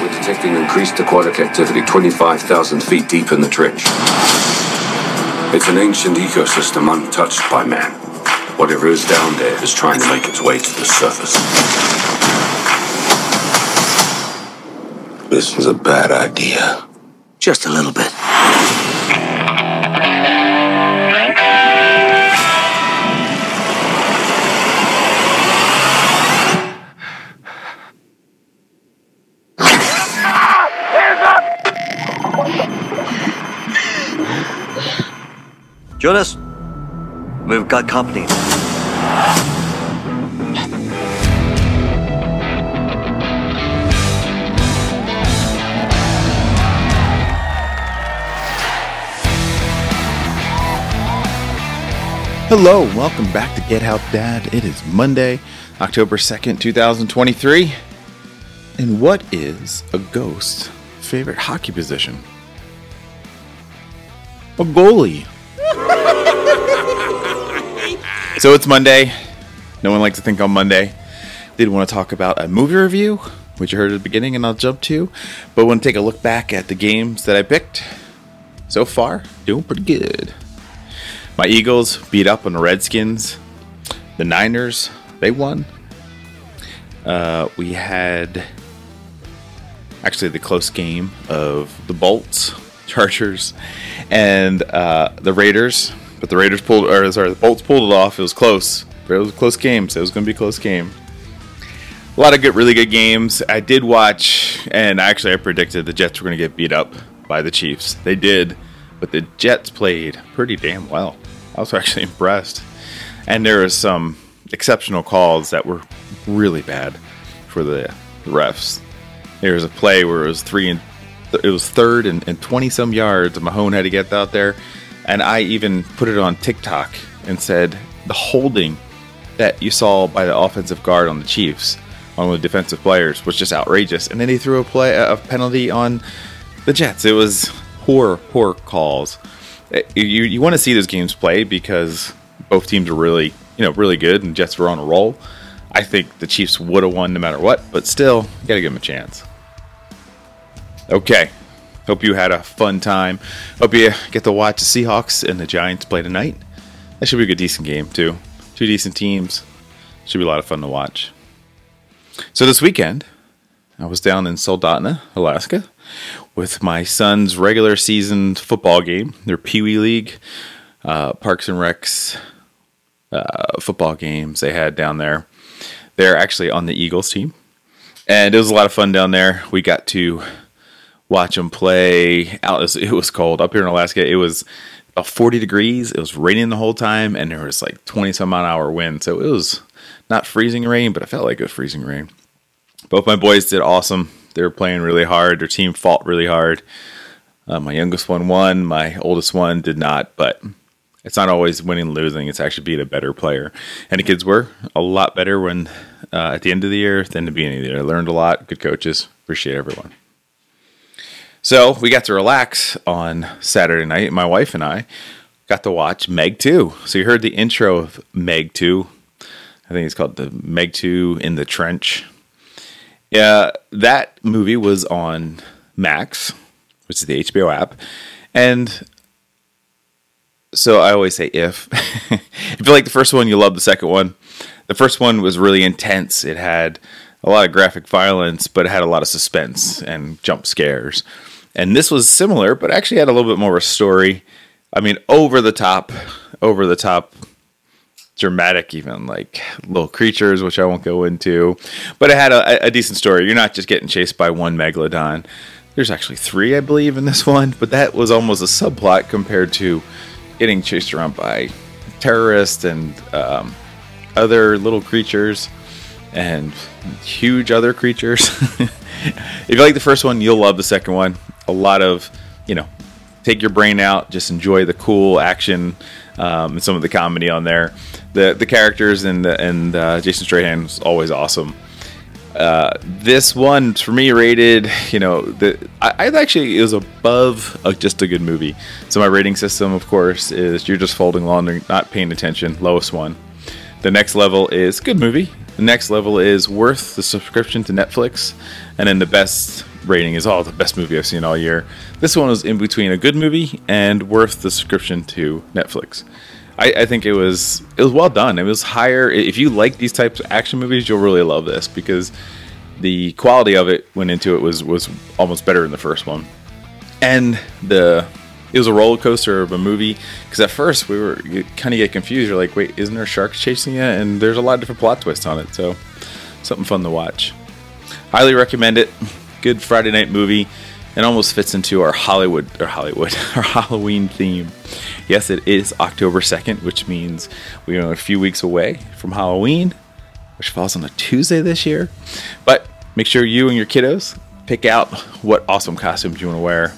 We're detecting increased aquatic activity 25,000 feet deep in the trench. It's an ancient ecosystem untouched by man. Whatever is down there is trying to make its way to the surface. This is a bad idea. Just a little bit. Jonas, we've got company. Hello, welcome back to Get Help Dad. It is Monday, October 2nd, 2023. And what is a ghost's favorite hockey position? A goalie. So it's Monday. No one likes to think on Monday. Did want to talk about a movie review, which you heard at the beginning, and I'll jump to. But want to take a look back at the games that I picked. So far, doing pretty good. My Eagles beat up on the Redskins. The Niners, they won. Uh, we had actually the close game of the Bolts, Chargers, and uh, the Raiders. But the Raiders pulled, or sorry, the Bolts pulled it off. It was close. It was a close game, so it was going to be a close game. A lot of good, really good games. I did watch, and actually, I predicted the Jets were going to get beat up by the Chiefs. They did, but the Jets played pretty damn well. I was actually impressed. And there was some exceptional calls that were really bad for the refs. There was a play where it was three and it was third and, and 20 some yards. And Mahomes had to get out there. And I even put it on TikTok and said the holding that you saw by the offensive guard on the Chiefs, on the defensive players, was just outrageous. And then he threw a play a penalty on the Jets. It was poor, poor calls eh, you you want to see those games play because both teams are really you know really good and Jets were on a roll. I think the Chiefs would have won no matter what, but still, you got to give them a chance. Okay, hope you had a fun time. Hope you get to watch the Seahawks and the Giants play tonight. That should be a good, decent game too. Two decent teams. Should be a lot of fun to watch. So this weekend, I was down in Soldotna, Alaska, with my son's regular season football game, their Pee Wee League, uh, Parks and Recs uh, football games they had down there. They're actually on the Eagles team. And it was a lot of fun down there. We got to watch them play out. It was cold up here in Alaska. It was about 40 degrees. It was raining the whole time, and there was like 20 some an hour wind. So it was not freezing rain, but it felt like it was freezing rain. Both my boys did awesome. They were playing really hard. Their team fought really hard. Uh, my youngest one won. My oldest one did not. But it's not always winning losing. It's actually being a better player. And the kids were a lot better when uh, at the end of the year than the beginning of the year. I learned a lot. Good coaches. Appreciate everyone. So we got to relax on Saturday night. My wife and I got to watch Meg 2. So you heard the intro of Meg 2. I think it's called the Meg 2 in the Trench. Yeah, that movie was on Max, which is the HBO app, and so I always say if. if you like the first one, you love the second one. The first one was really intense. It had a lot of graphic violence, but it had a lot of suspense and jump scares. And this was similar, but actually had a little bit more of a story. I mean, over the top, over the top dramatic, even like little creatures, which I won't go into. But it had a, a, decent story. You're not just getting chased by one megalodon. There's actually three, I believe, in this one. But that was almost a subplot compared to getting chased around by terrorists and um, other little creatures and huge other creatures. if you like the first one, you'll love the second one. A lot of, you know, take your brain out, just enjoy the cool action um, and some of the comedy on there. The the characters and and uh, Jason Statham was always awesome. Uh, this one for me rated, you know, the I, I actually was above a, just a good movie. So my rating system, of course, is you're just folding laundry, not paying attention. Lowest one. The next level is good movie. The next level is worth the subscription to Netflix, and then the best rating is all the best movie I've seen all year. This one was in between a good movie and worth the subscription to Netflix. I, I think it was it was well done. It was higher. If you like these types of action movies, you'll really love this because the quality of it went into it was was almost better than the first one, and the it was a roller coaster of a movie because at first we were kind of get confused. You're like, wait, isn't there sharks chasing you? And there's a lot of different plot twists on it, so something fun to watch. Highly recommend it. Good Friday night movie. It almost fits into our Hollywood or Hollywood our Halloween theme. Yes, it is October second, which means we are a few weeks away from Halloween, which falls on a Tuesday this year. But make sure you and your kiddos pick out what awesome costumes you want to wear.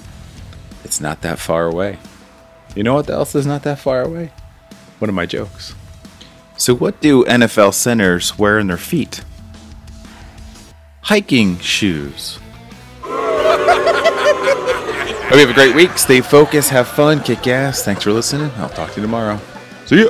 It's not that far away. You know what else is not that far away? One of my jokes. So, what do NFL centers wear in their feet? Hiking shoes. Hope you have a great week. Stay focused, have fun, kick ass. Thanks for listening. I'll talk to you tomorrow. See ya.